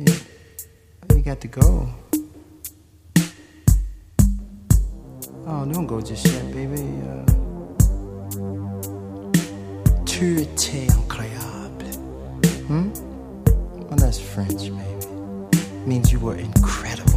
Yeah. You got to go. Oh, don't go just yet, baby. Uh, tu étais incroyable. Hmm? Well, that's French, baby. means you were incredible.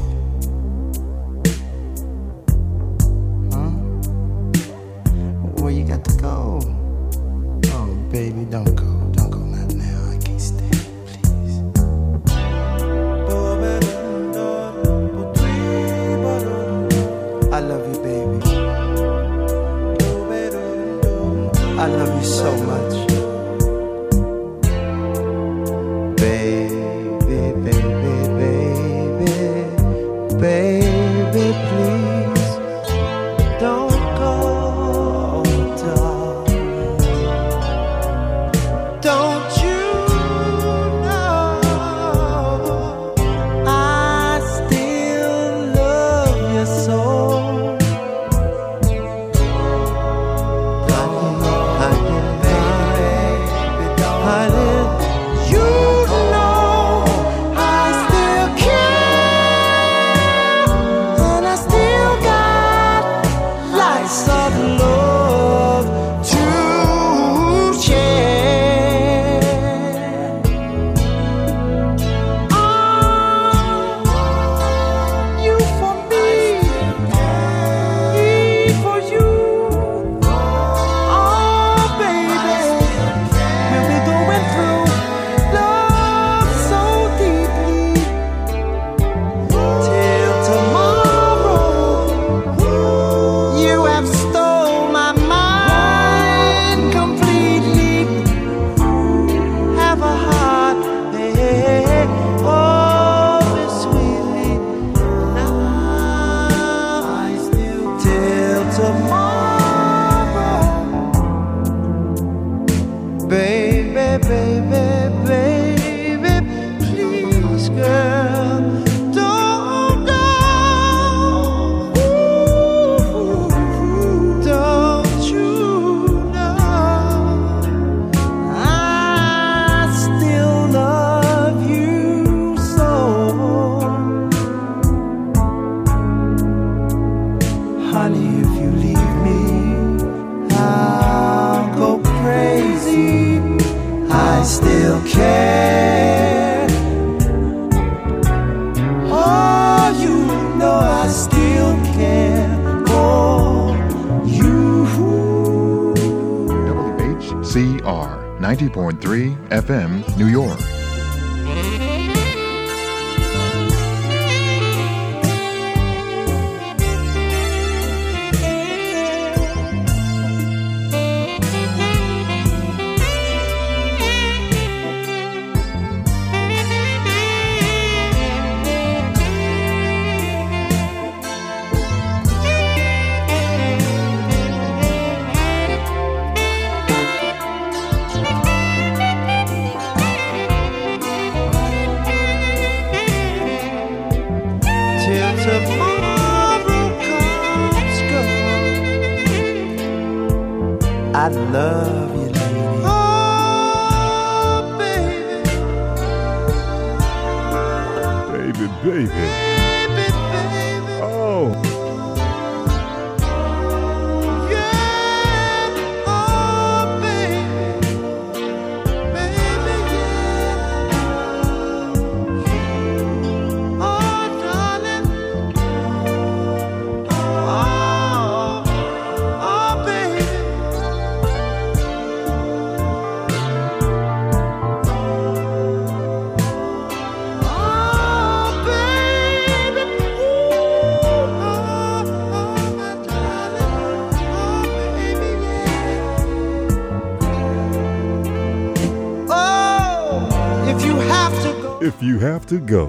To go,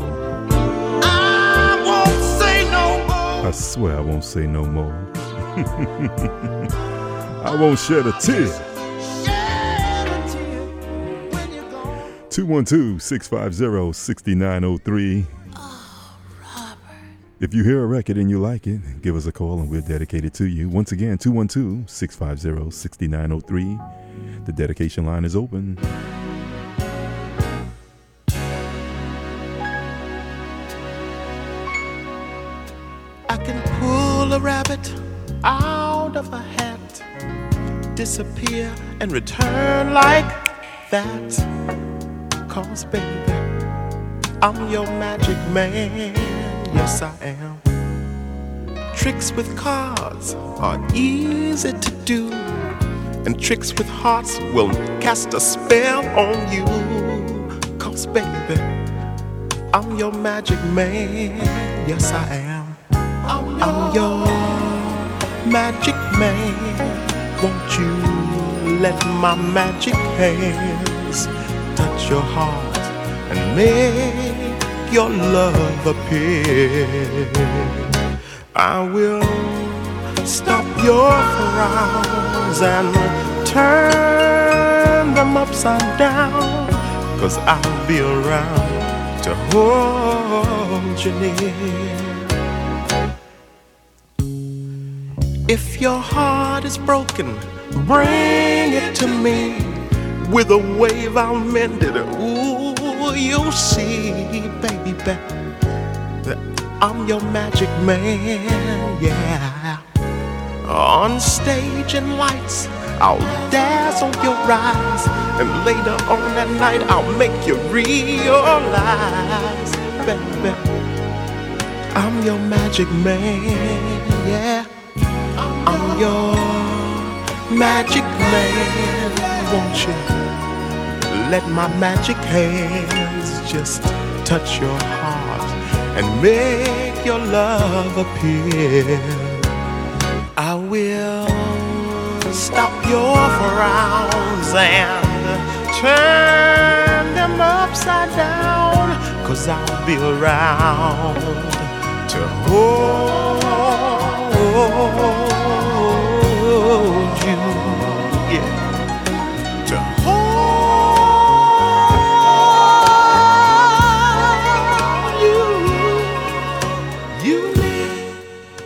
I won't say no more. I swear I won't say no more. I won't shed a tear. Shed a tear when you're gone. 212 650 6903. If you hear a record and you like it, give us a call and we'll dedicate it to you. Once again, 212 650 6903. The dedication line is open. I can pull a rabbit out of a hat, disappear and return like that. Cause, baby, I'm your magic man. Yes, I am. Tricks with cards are easy to do, and tricks with hearts will cast a spell on you. Cause, baby, I'm your magic man. Yes, I am. I'm your magic man. Won't you let my magic hands touch your heart and make your love appear? I will stop your frowns and turn them upside down. Cause I'll be around to hold you near. Your heart is broken, bring it to me. With a wave, I'll mend it. Ooh, you'll see, baby, that I'm your magic man, yeah. On stage and lights, I'll dazzle your eyes. And later on that night, I'll make you realize, baby, I'm your magic man, yeah. Your magic man. Won't you let my magic hands just touch your heart and make your love appear? I will stop your frowns and turn them upside down. Cause I'll be around to hold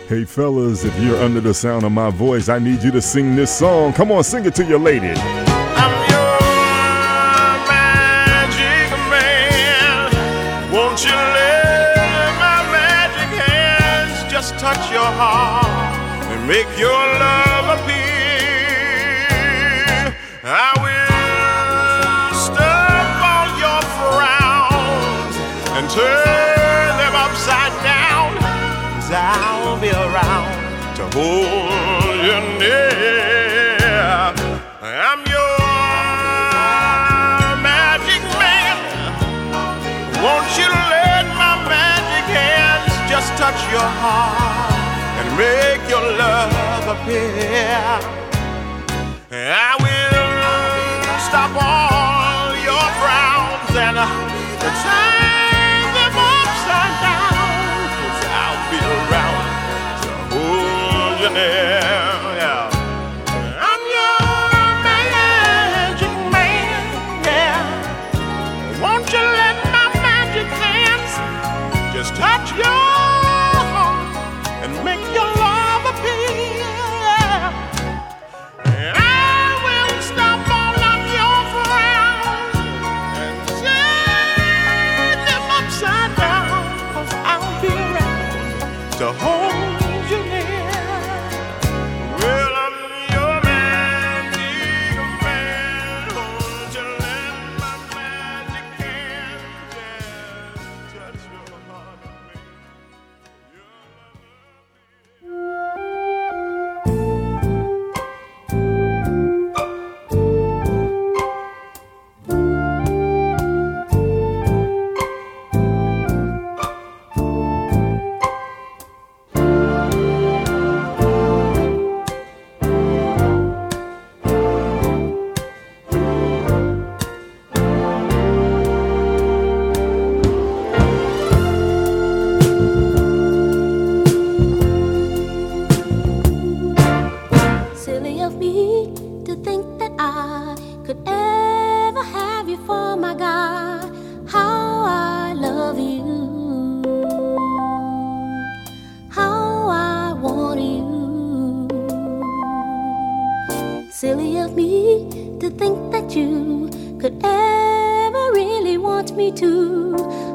Hey, fellas, if you're under the sound of my voice, I need you to sing this song. Come on, sing it to your lady. I'm your magic man. Won't you let my magic hands just touch your heart and make your love appear? Hold you near. I'm your magic man. Won't you let my magic hands just touch your heart and make your love appear? I will stop all hold you.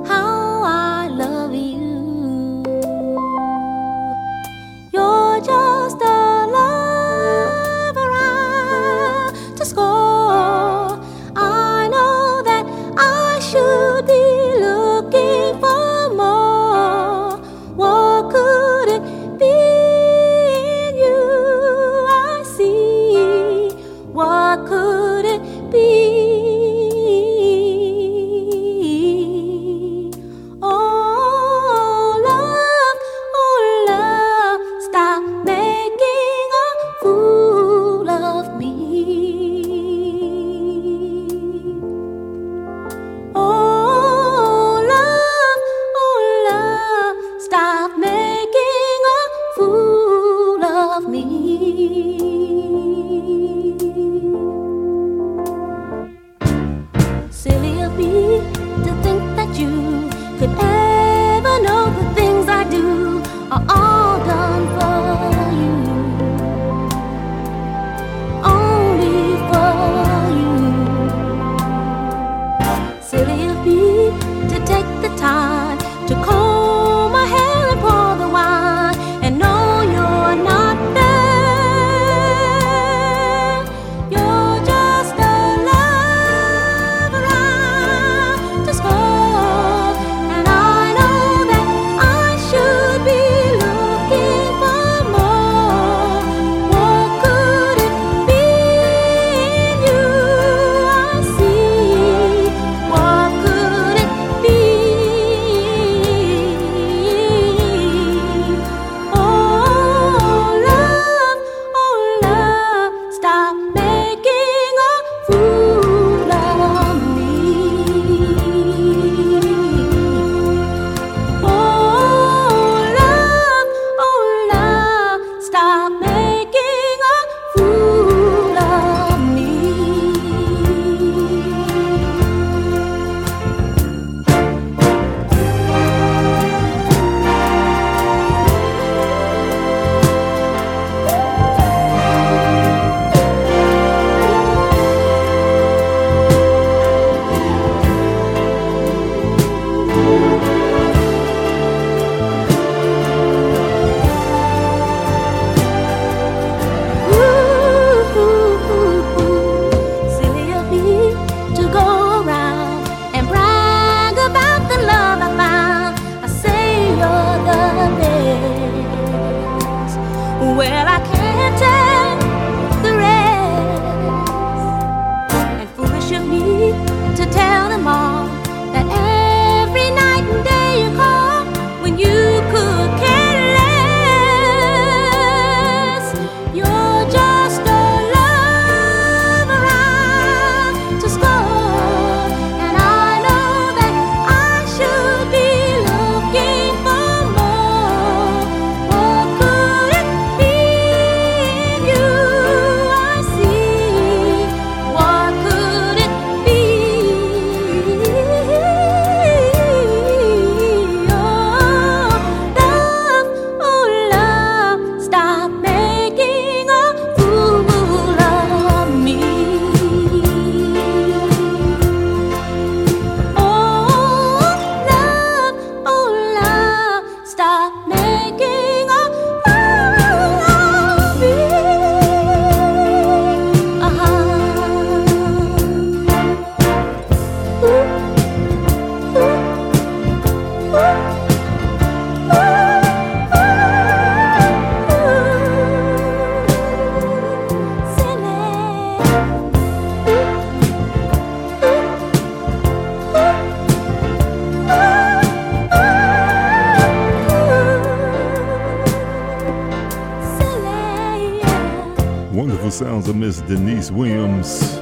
is Deniece Williams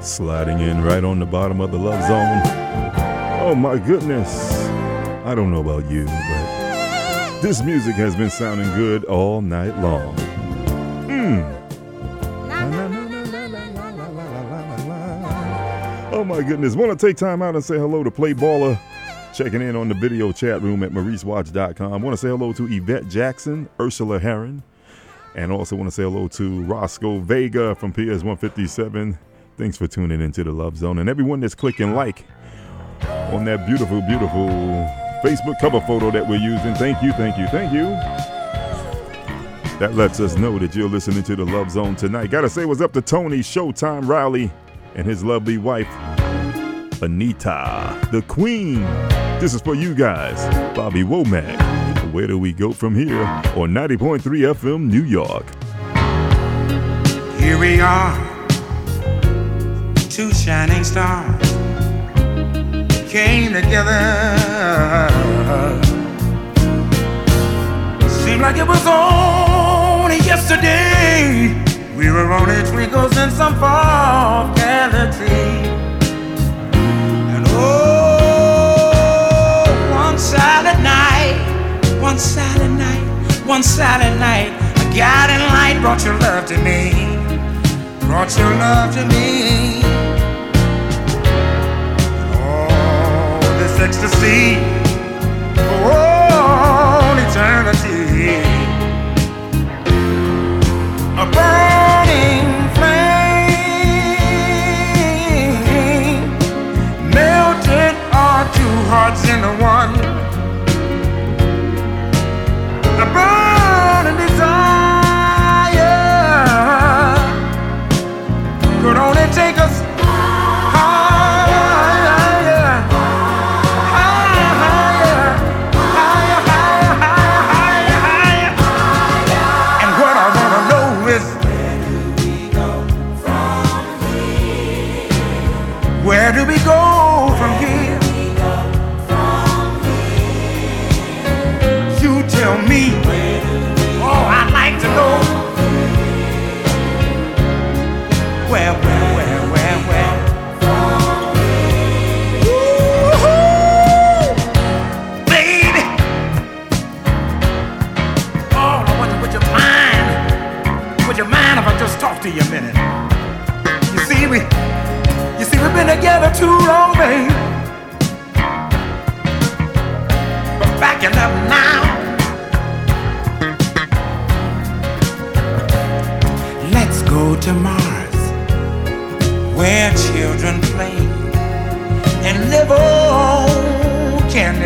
sliding in right on the bottom of the love zone. Oh my goodness. I don't know about you, but this music has been sounding good all night long. Hmm. Oh my goodness. Want to take time out and say hello to Play Baller. Checking in on the video chat room at MauriceWatch.com. Want to say hello to Yvette Jackson, Ursula Herron, and also want to say hello to Roscoe Vega from PS 157. Thanks for tuning into the Love Zone. And everyone that's clicking like on that beautiful, beautiful Facebook cover photo that we're using. Thank you, thank you, thank you. That lets us know that you're listening to the Love Zone tonight. Gotta say what's up to Tony Showtime Riley and his lovely wife, Anita, the Queen. This is for you guys, Bobby Womack. Where do we go from here? On 90.3 FM, New York. Here we are, two shining stars came together. Seemed like it was only yesterday. We were only twinkles in some galaxy. And oh, one silent night one silent night, one silent night, a guiding light brought your love to me, brought your love to me. Oh, this ecstasy for all eternity, a burning flame melted our two hearts into one.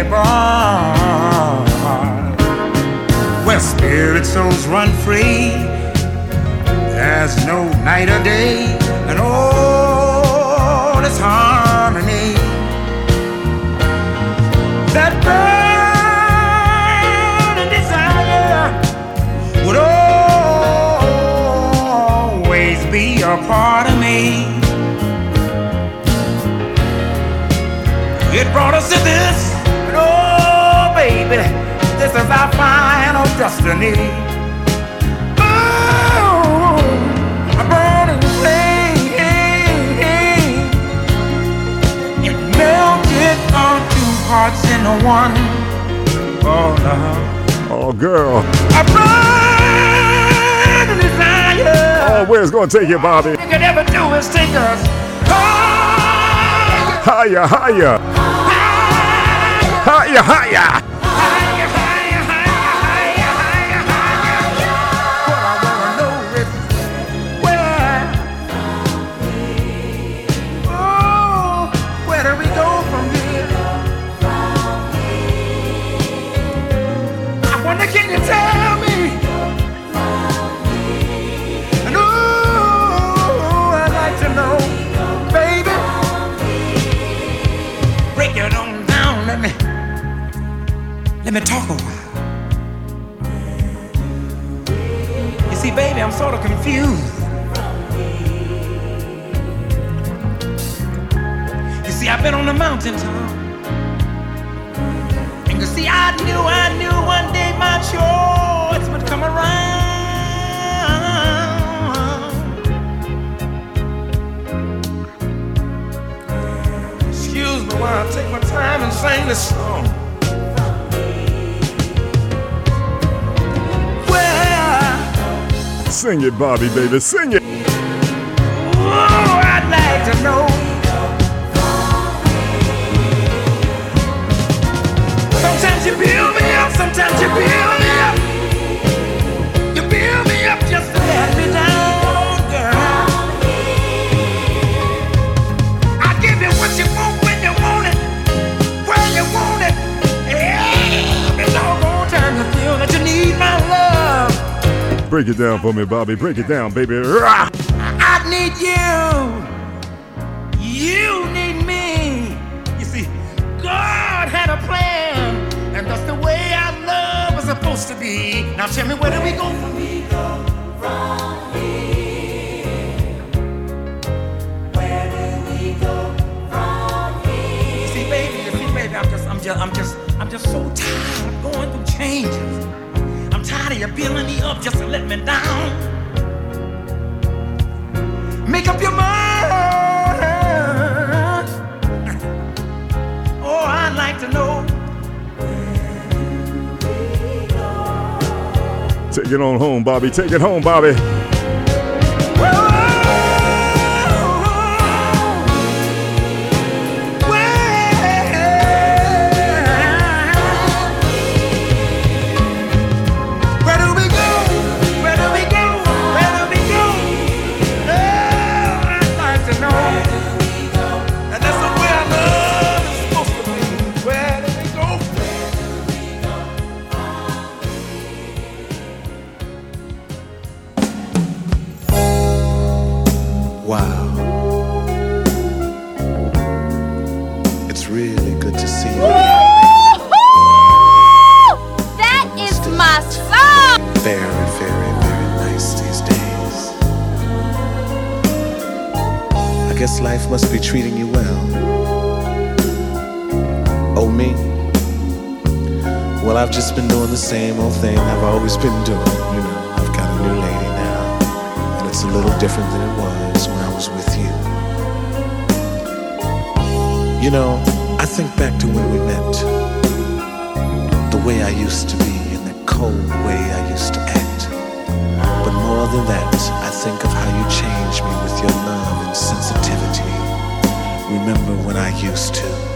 Candy bars, where spirit souls run free there's no night or day, and all is harmony. That burning desire would always be a part of me. It brought us to this, this is oh, our final destiny. hearts in a one. Oh, love. Oh, girl. I burn desire. Oh, where's it gonna take you, Bobby? All You can never do is take us oh. higher. Higher, higher. Higher, Let me talk a while. You see, baby, I'm sort of confused. You see, I've been on the mountaintop. And you see, I knew, I knew one day my choice would come around. Excuse me while I take my time and sing this song. Sing it, Bobby, baby, sing it. Oh, I'd like to know. Break it down for me, Bobby. Break it down, baby. I need you. You need me. You see, God had a plan, and that's the way our love was supposed to be. Now tell me, where do we go from here? Where do we go from here? See, baby, you see, baby, I'm just, I'm just, I'm just, I'm just so tired of going through changes. I'm of you building me up just to let me down. Make up your mind. Oh, I'd like to know. Take it on home, Bobby. Take it home, Bobby. I've just been doing the same old thing I've always been doing. You know, I've got a new lady now, and it's a little different than it was when I was with you. You know, I think back to when we met, the way I used to be, and the cold way I used to act. But more than that, I think of how you changed me with your love and sensitivity. Remember when I used to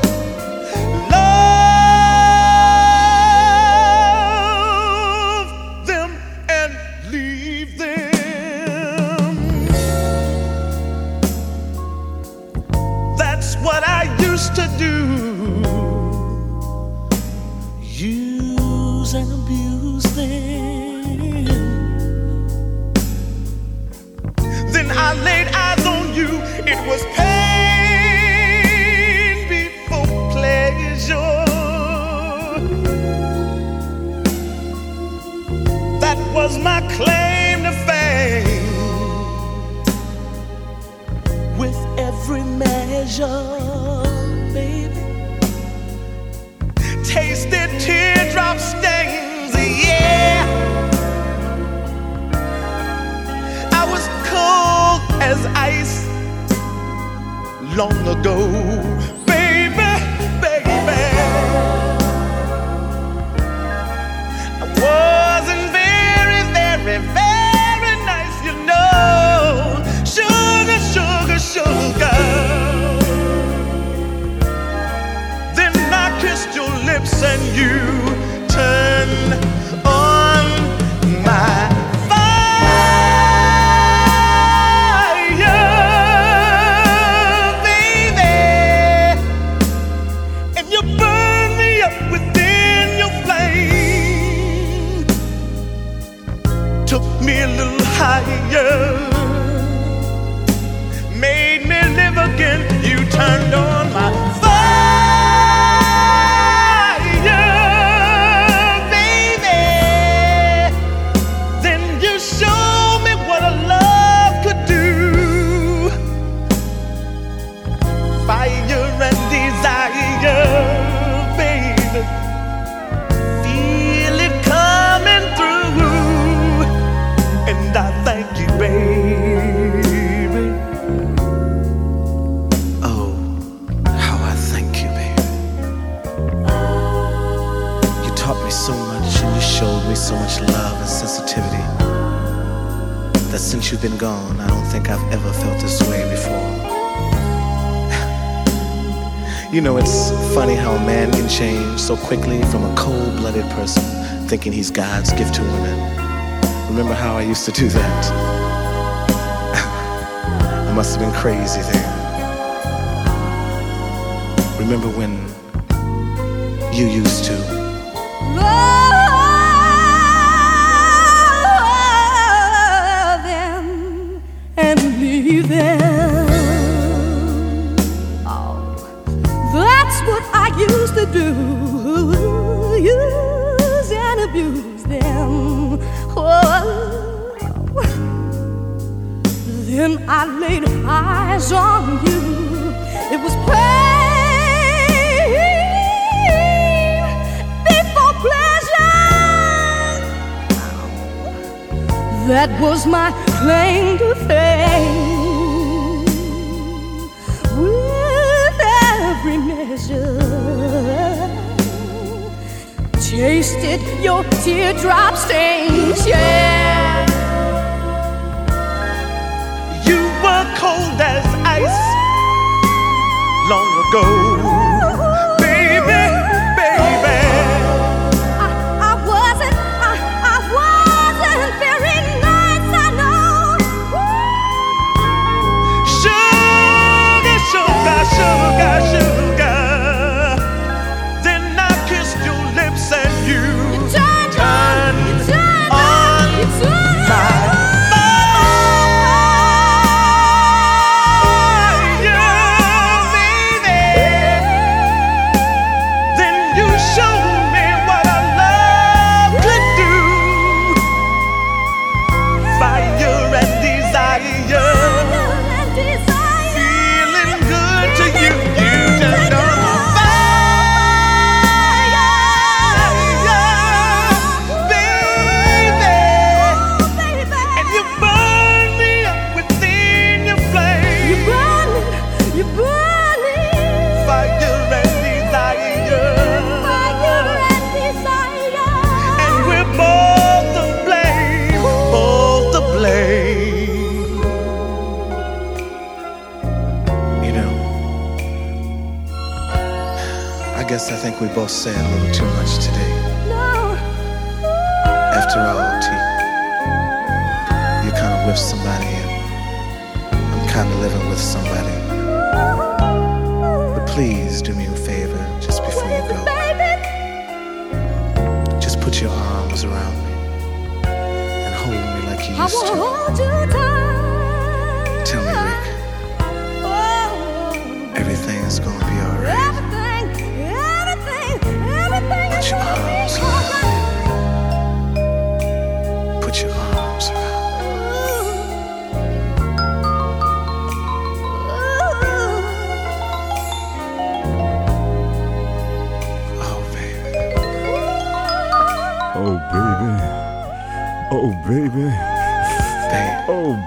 quickly from a cold blooded person thinking he's God's gift to women. Remember how I used to do that? I must have been crazy then. Remember when you used to? I laid eyes on you. It was pain before pleasure. That was my claim to fame. With every measure, tasted your teardrop stains. Yeah. Cold as ice long ago. Think we both say a little too much today. No. After all, T, you kind of with somebody and I'm kind of living with somebody. But please do me a favor just before you go. Just put your arms around me and hold me like you used to.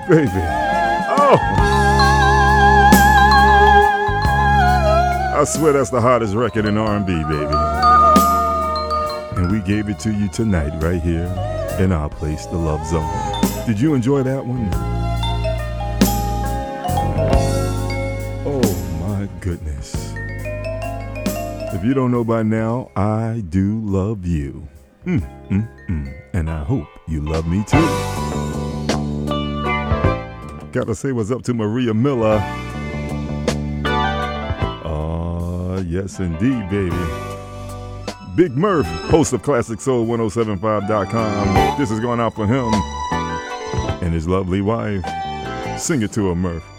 Baby. Oh! I swear that's the hottest record in R&B, baby. And we gave it to you tonight right here in our place, the Love Zone. Did you enjoy that one? Oh my goodness. If you don't know by now, I do love you. Mm, mm, mm. And I hope you love me too. Gotta say what's up to Maria Miller. Ah, yes indeed, baby. Big Murph, host of ClassicSoul1075.com. This is going out for him and his lovely wife. Sing it to her, Murph.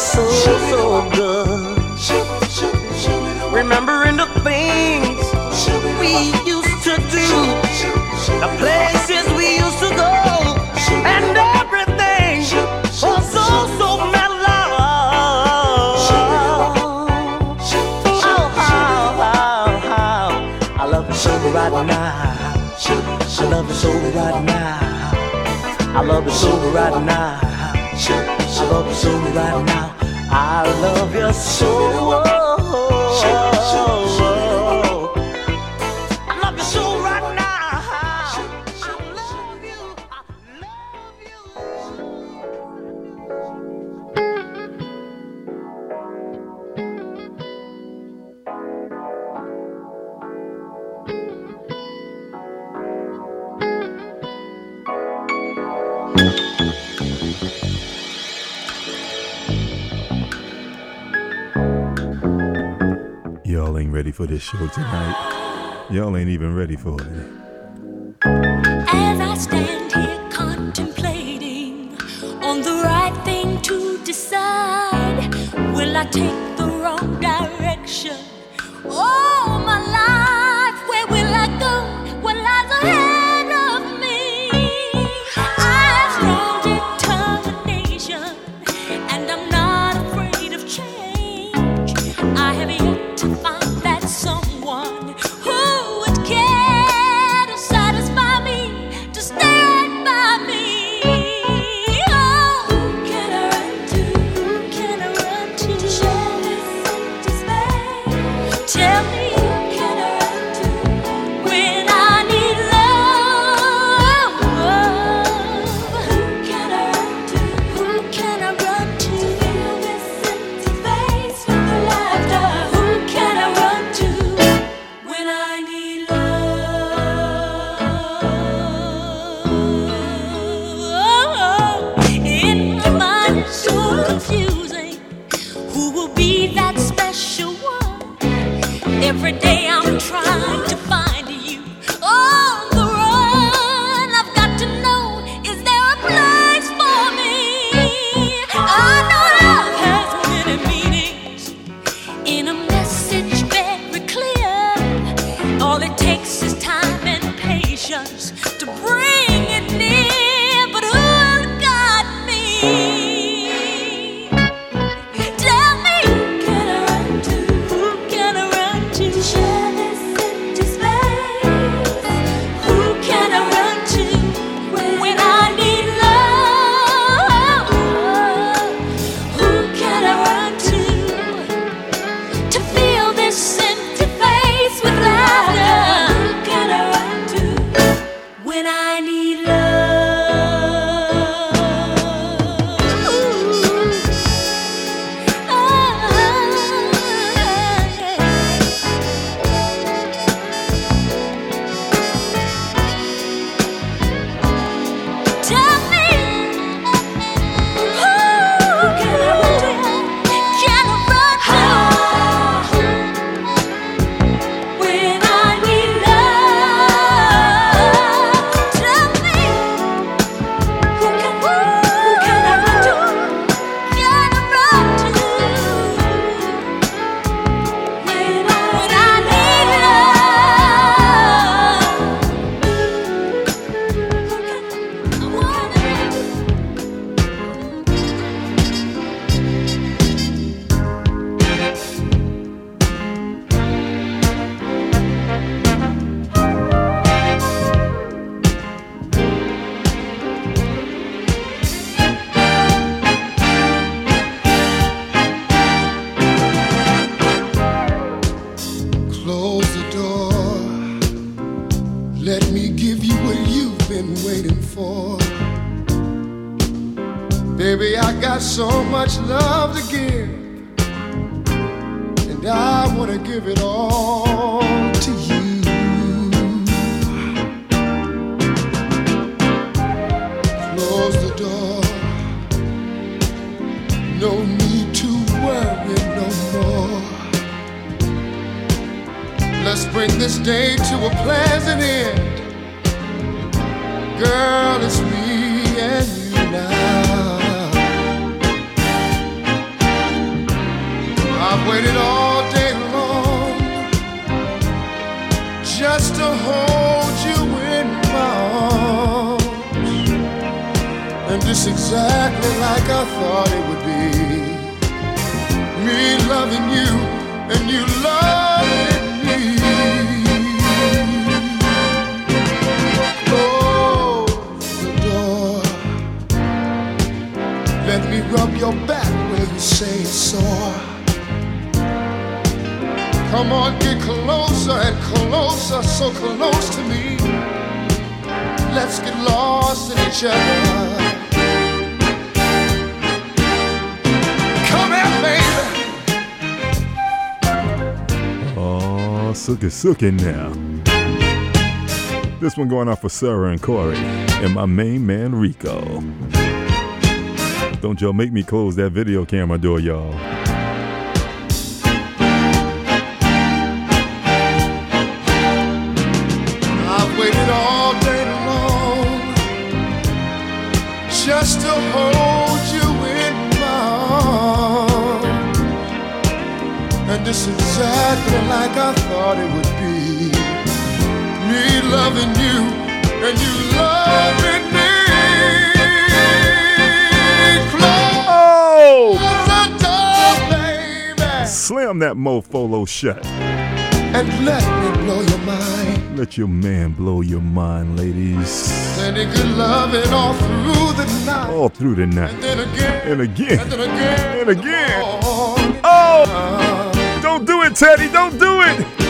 so, so good. Remembering the things we used to do, the places we used to go, and everything was so, so mellow. Oh, how, how, how. I love the so right now. I love the so right now. I love the so right now love you so right now. I love you so. for this show tonight. Y'all ain't even ready for it. As I stand here contemplating on the right thing to decide, will I take Waited all day long just to hold you in my arms. And it's exactly like I thought it would be. Me loving you and you loving me. Close the door. Let me rub your back where you say it's sore. Come on, get closer and closer, so close to me. Let's get lost in each other. Come here, baby. Oh, Sookie Sookie now. This one going out for Sarah and Corey and my main man Rico. Don't y'all make me close that video camera door, y'all. It's exactly like I thought it would be. Me loving you and you loving me. Oh! Close the door, baby. Slam that mofolo shut. And let me blow your mind. Let your man blow your mind, ladies. Sending good loving all through the night. All through the night. And then again. And again. And then again. And again. Oh, do it, Teddy. Don't do it.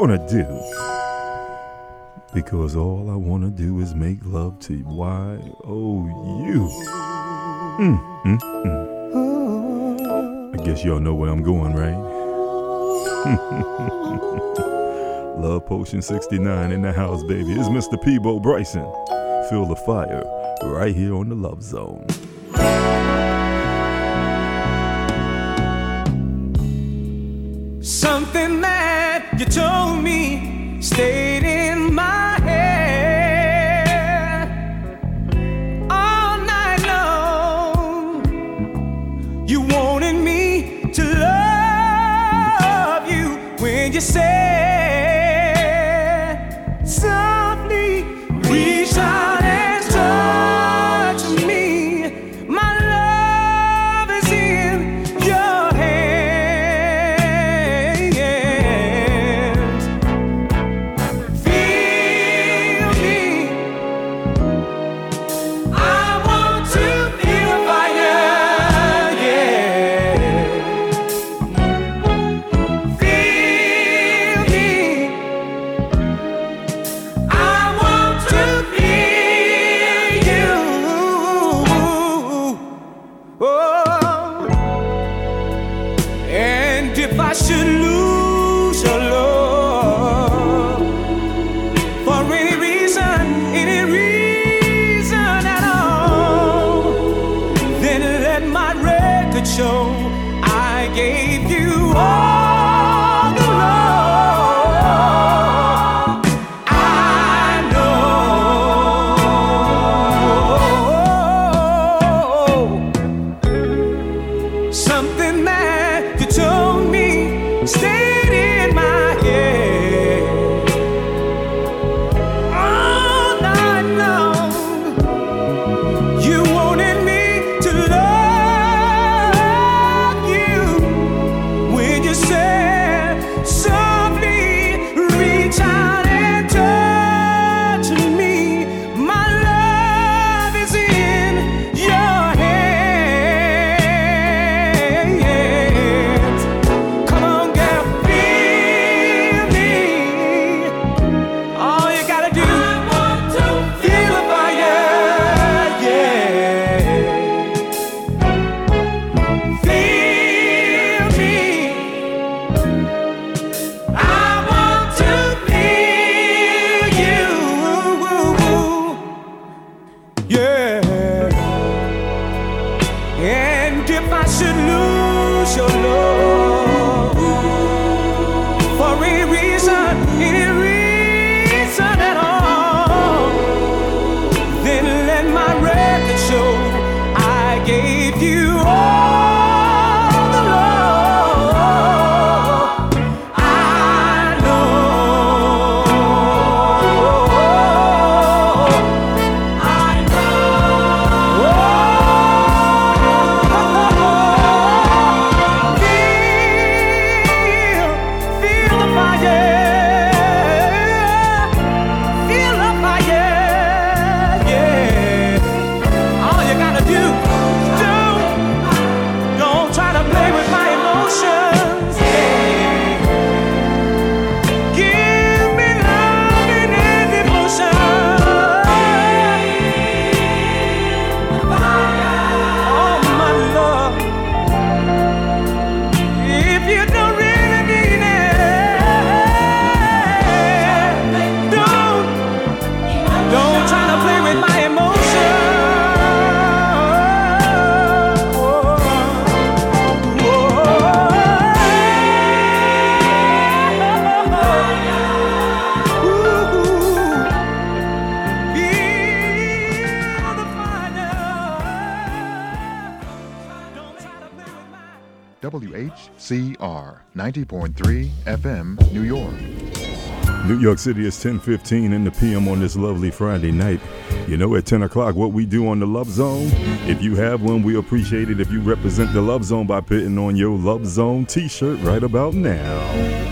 want to do because all I want to do is make love to Y O U. Why, oh you? Mm, mm, mm. I guess y'all know where I'm going, right? love Potion 69 in the house, baby. It's Mr. Peabo Bryson. Feel the fire right here on the Love Zone. Something that you told me, stay. in. 90.3 FM, New York. New York City is 10:15 in the PM on this lovely Friday night. You know, at 10 o'clock, what we do on the Love Zone. If you have one, we appreciate it if you represent the Love Zone by putting on your Love Zone T-shirt right about now.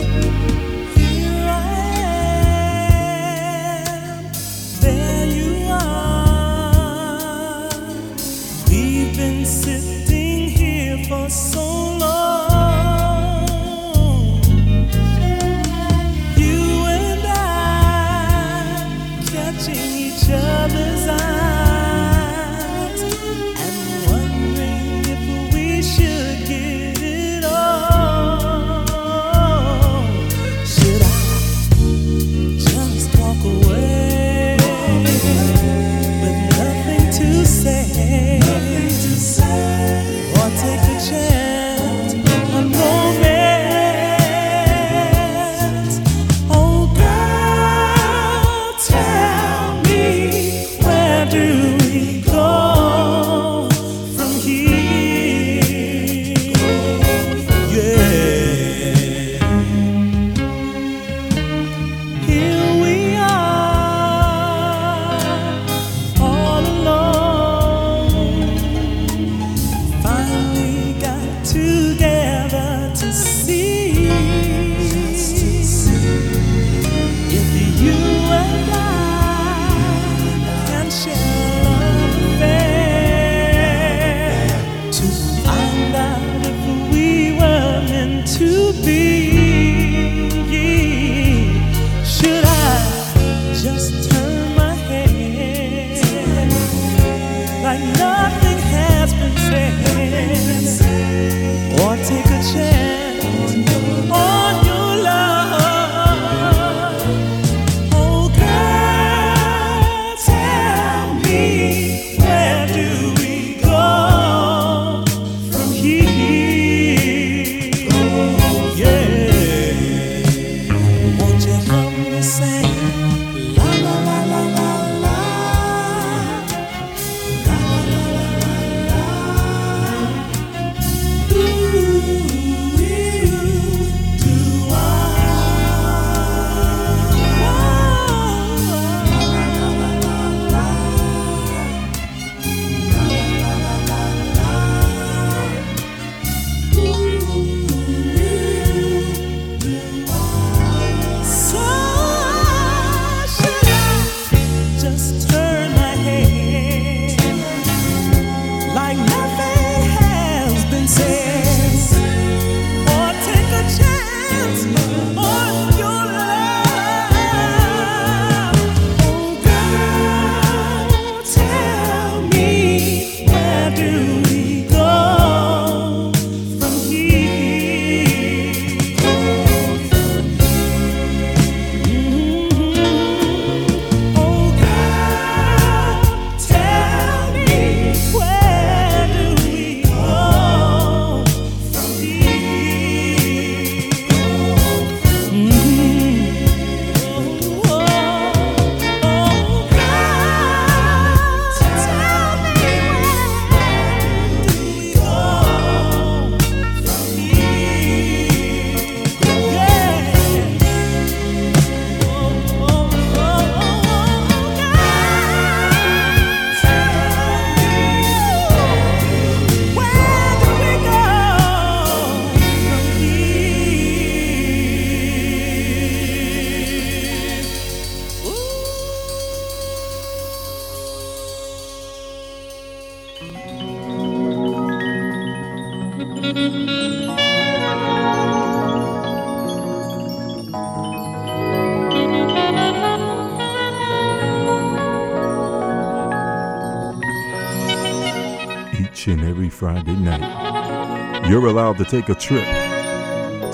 Night, you're allowed to take a trip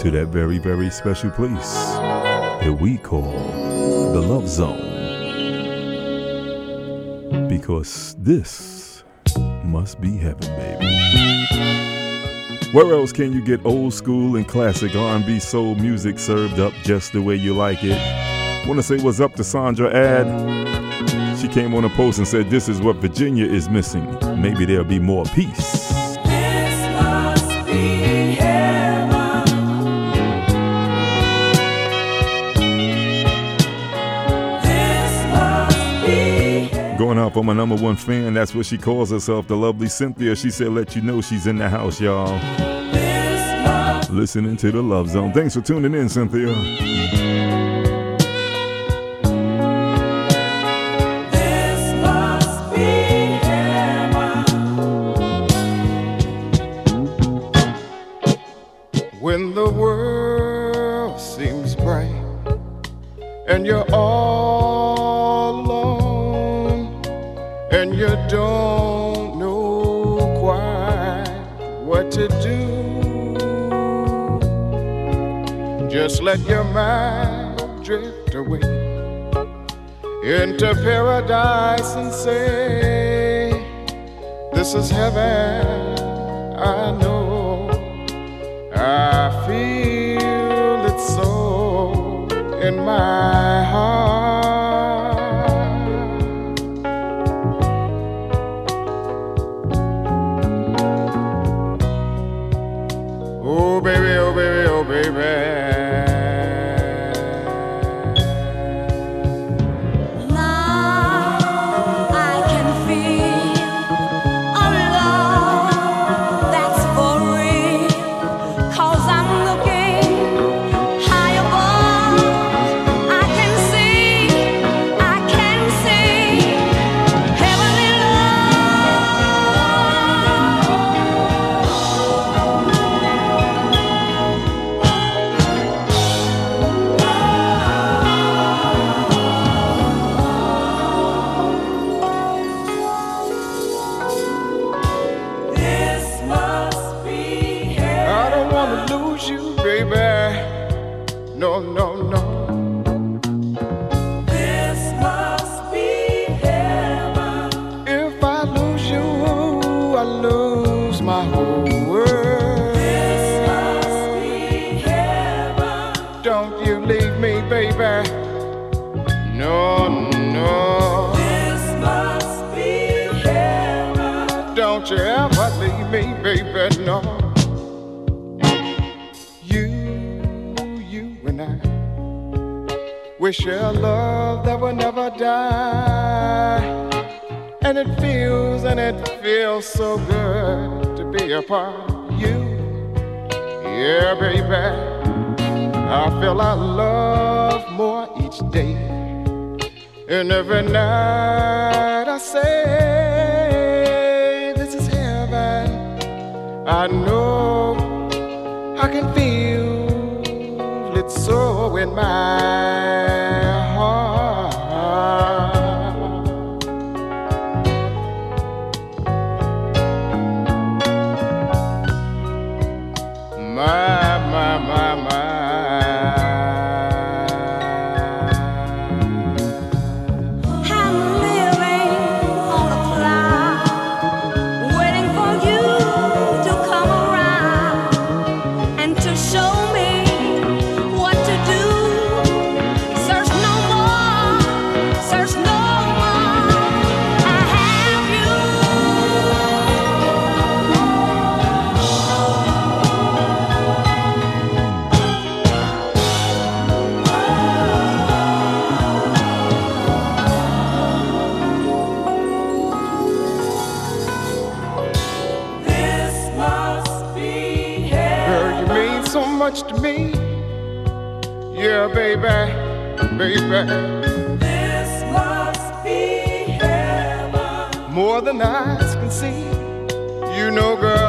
to that very, very special place that we call the Love Zone. Because this must be heaven, baby. Where else can you get old school and classic R&B soul music served up just the way you like it? Want to say what's up to Sandra Ad? She came on a post and said, This is what Virginia is missing. Maybe there'll be more peace. Out for my number one fan, that's what she calls herself, the lovely Cynthia. She said, Let you know she's in the house, y'all. Listening to the Love Zone. Thanks for tuning in, Cynthia. baby. This must be heaven. More than eyes can see, you know, girl.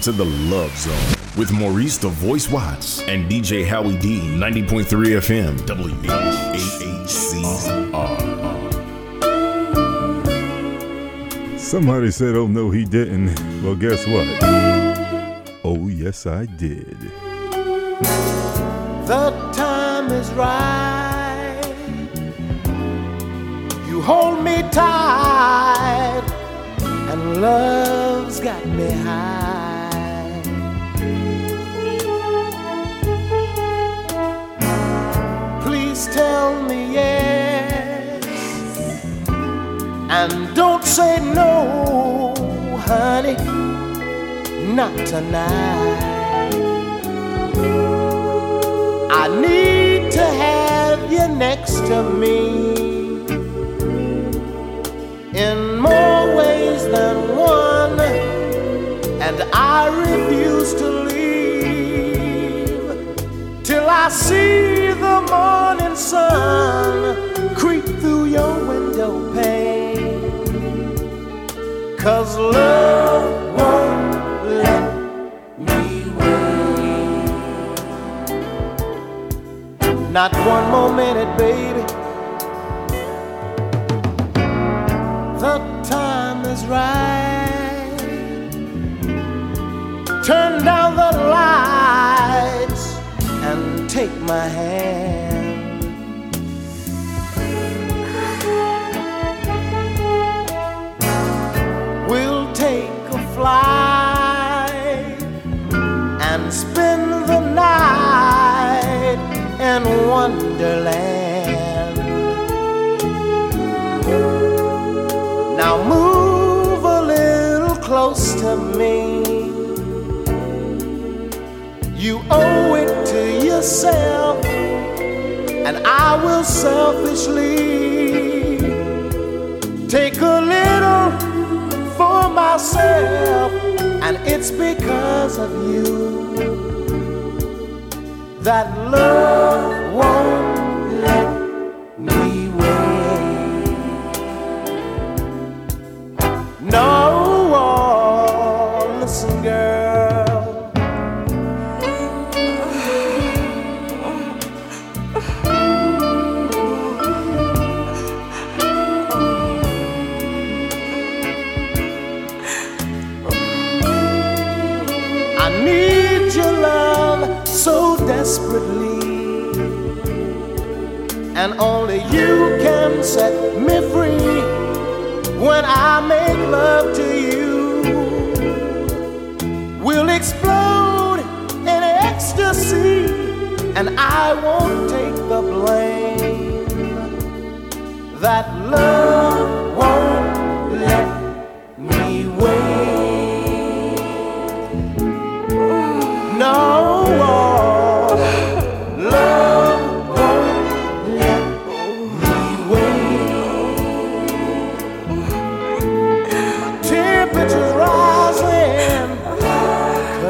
Listening to The Love Zone with Maurice the Voice Watts and DJ Howie D, 90.3 FM, WHCR. Somebody said, oh no, he didn't. Well, guess what? Oh, yes, I did. The time is right. You hold me tight, and love's got me high. And don't say no, honey, not tonight. I need to have you next to me in more ways than one, and I refuse to leave till I see the morning sun creep through your window. Cause love won't let me wait. Not one more minute, baby. The time is right. Turn down the lights and take my hand. In Wonderland. Now move a little close to me. You owe it to yourself, and I will selfishly take a little for myself, and it's because of you that love and only you can set me free when I make love to you. We'll explode in ecstasy, and I won't take the blame. That love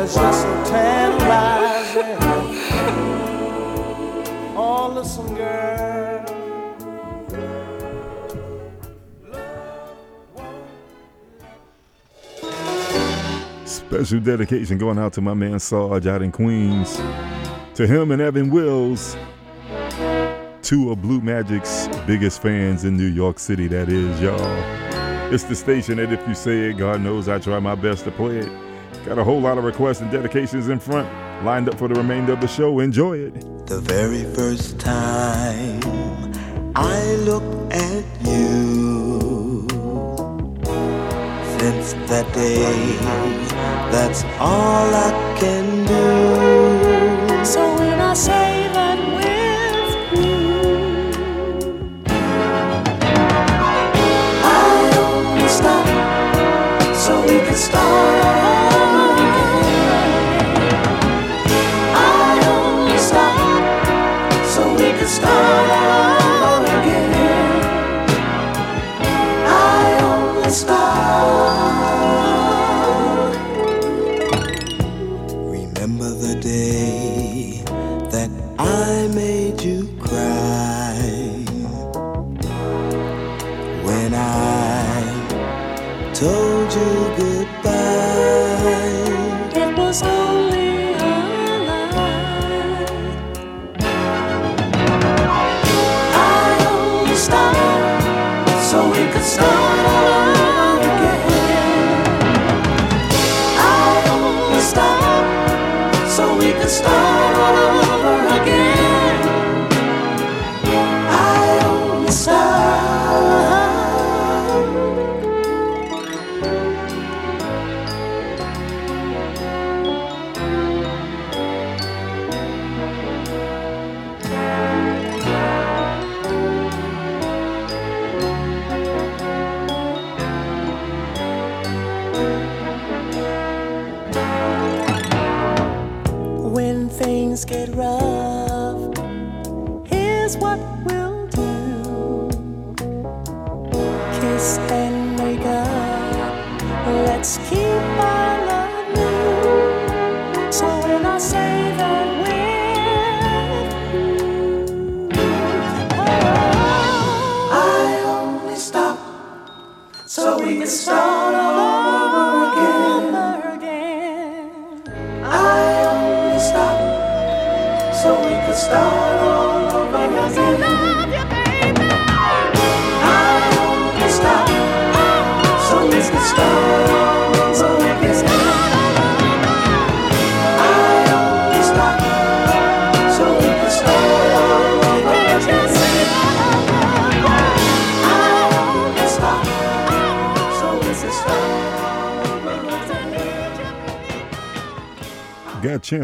so tantalizing. Oh, listen, girl. Special dedication going out to my man Sarge out in Queens. To him and Evan Wills, two of Blue Magic's biggest fans in New York City, that is, y'all. It's the station that if you say it, God knows I try my best to play it. Got a whole lot of requests and dedications in front, lined up for the remainder of the show. Enjoy it. The very first time I looked at you, since that day, that's all I can do. So when I say that with you, I only stop so we can start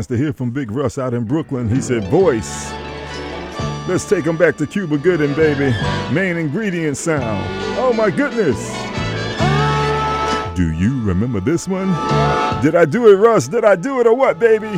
chance to hear from Big Russ out in Brooklyn. He said, Voice. Let's take him back to Cuba Gooding, baby. Main ingredient sound. Oh my goodness. Do you remember this one? Did I do it, Russ? Did I do it or what, baby?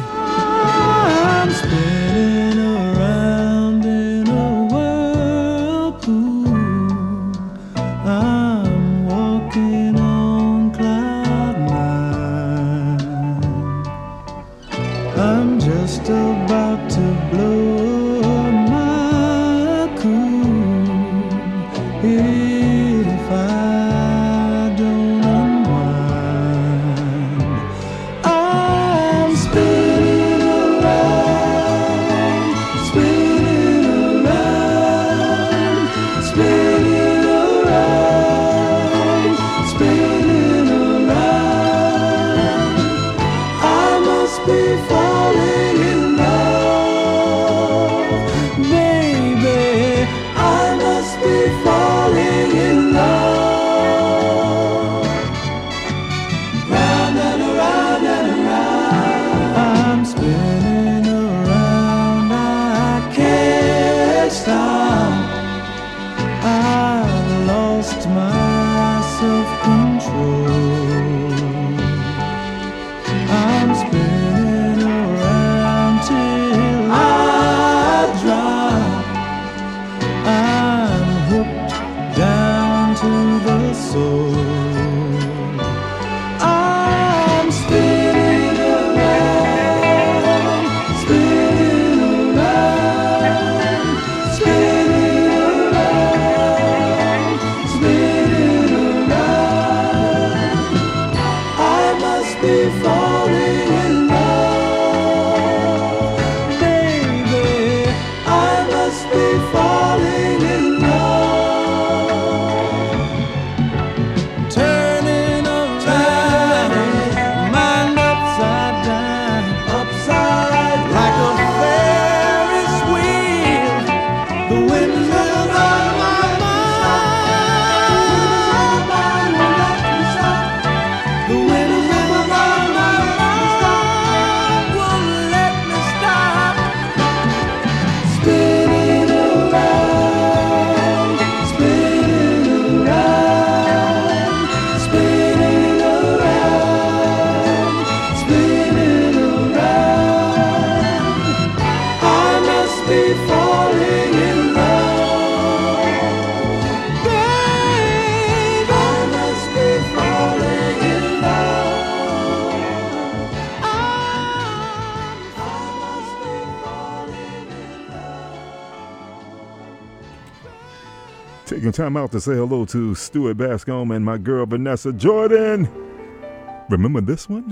time out to say hello to Stuart Bascom and my girl Vanessa Jordan. Remember this one?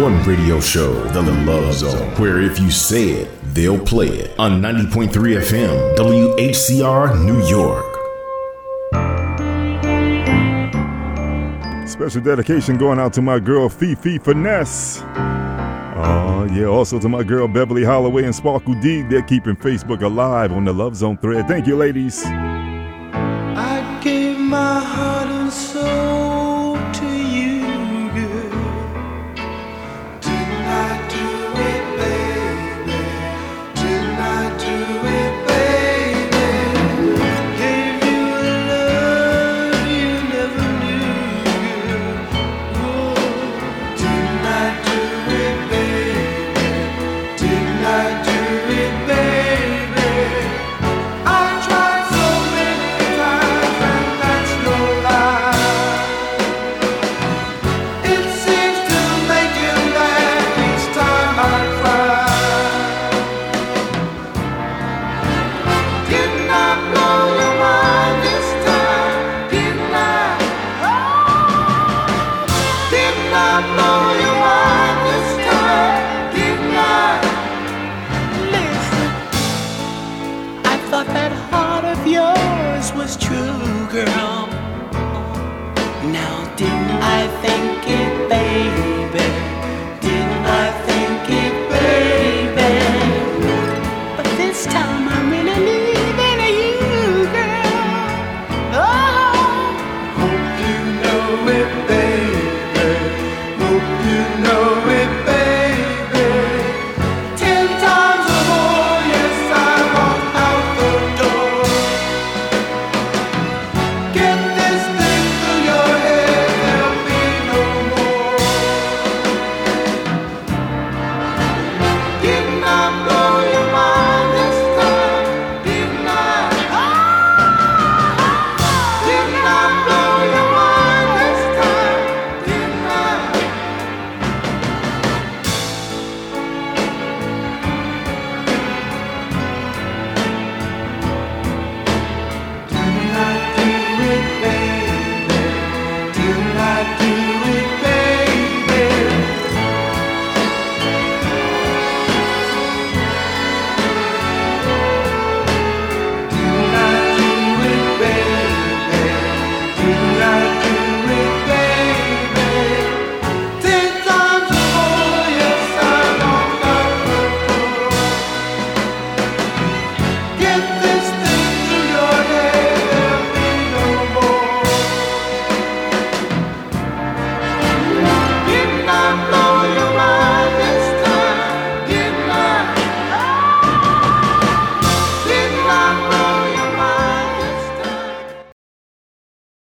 one radio show, The Love Zone, where if you say it, they'll play it on 90.3 FM, WHCR, New York. Special dedication going out to my girl Fifi Finesse. Oh, yeah. Also to my girl Beverly Holloway and Sparkle D. They're keeping Facebook alive on the Love Zone thread. Thank you, ladies. I gave my heart.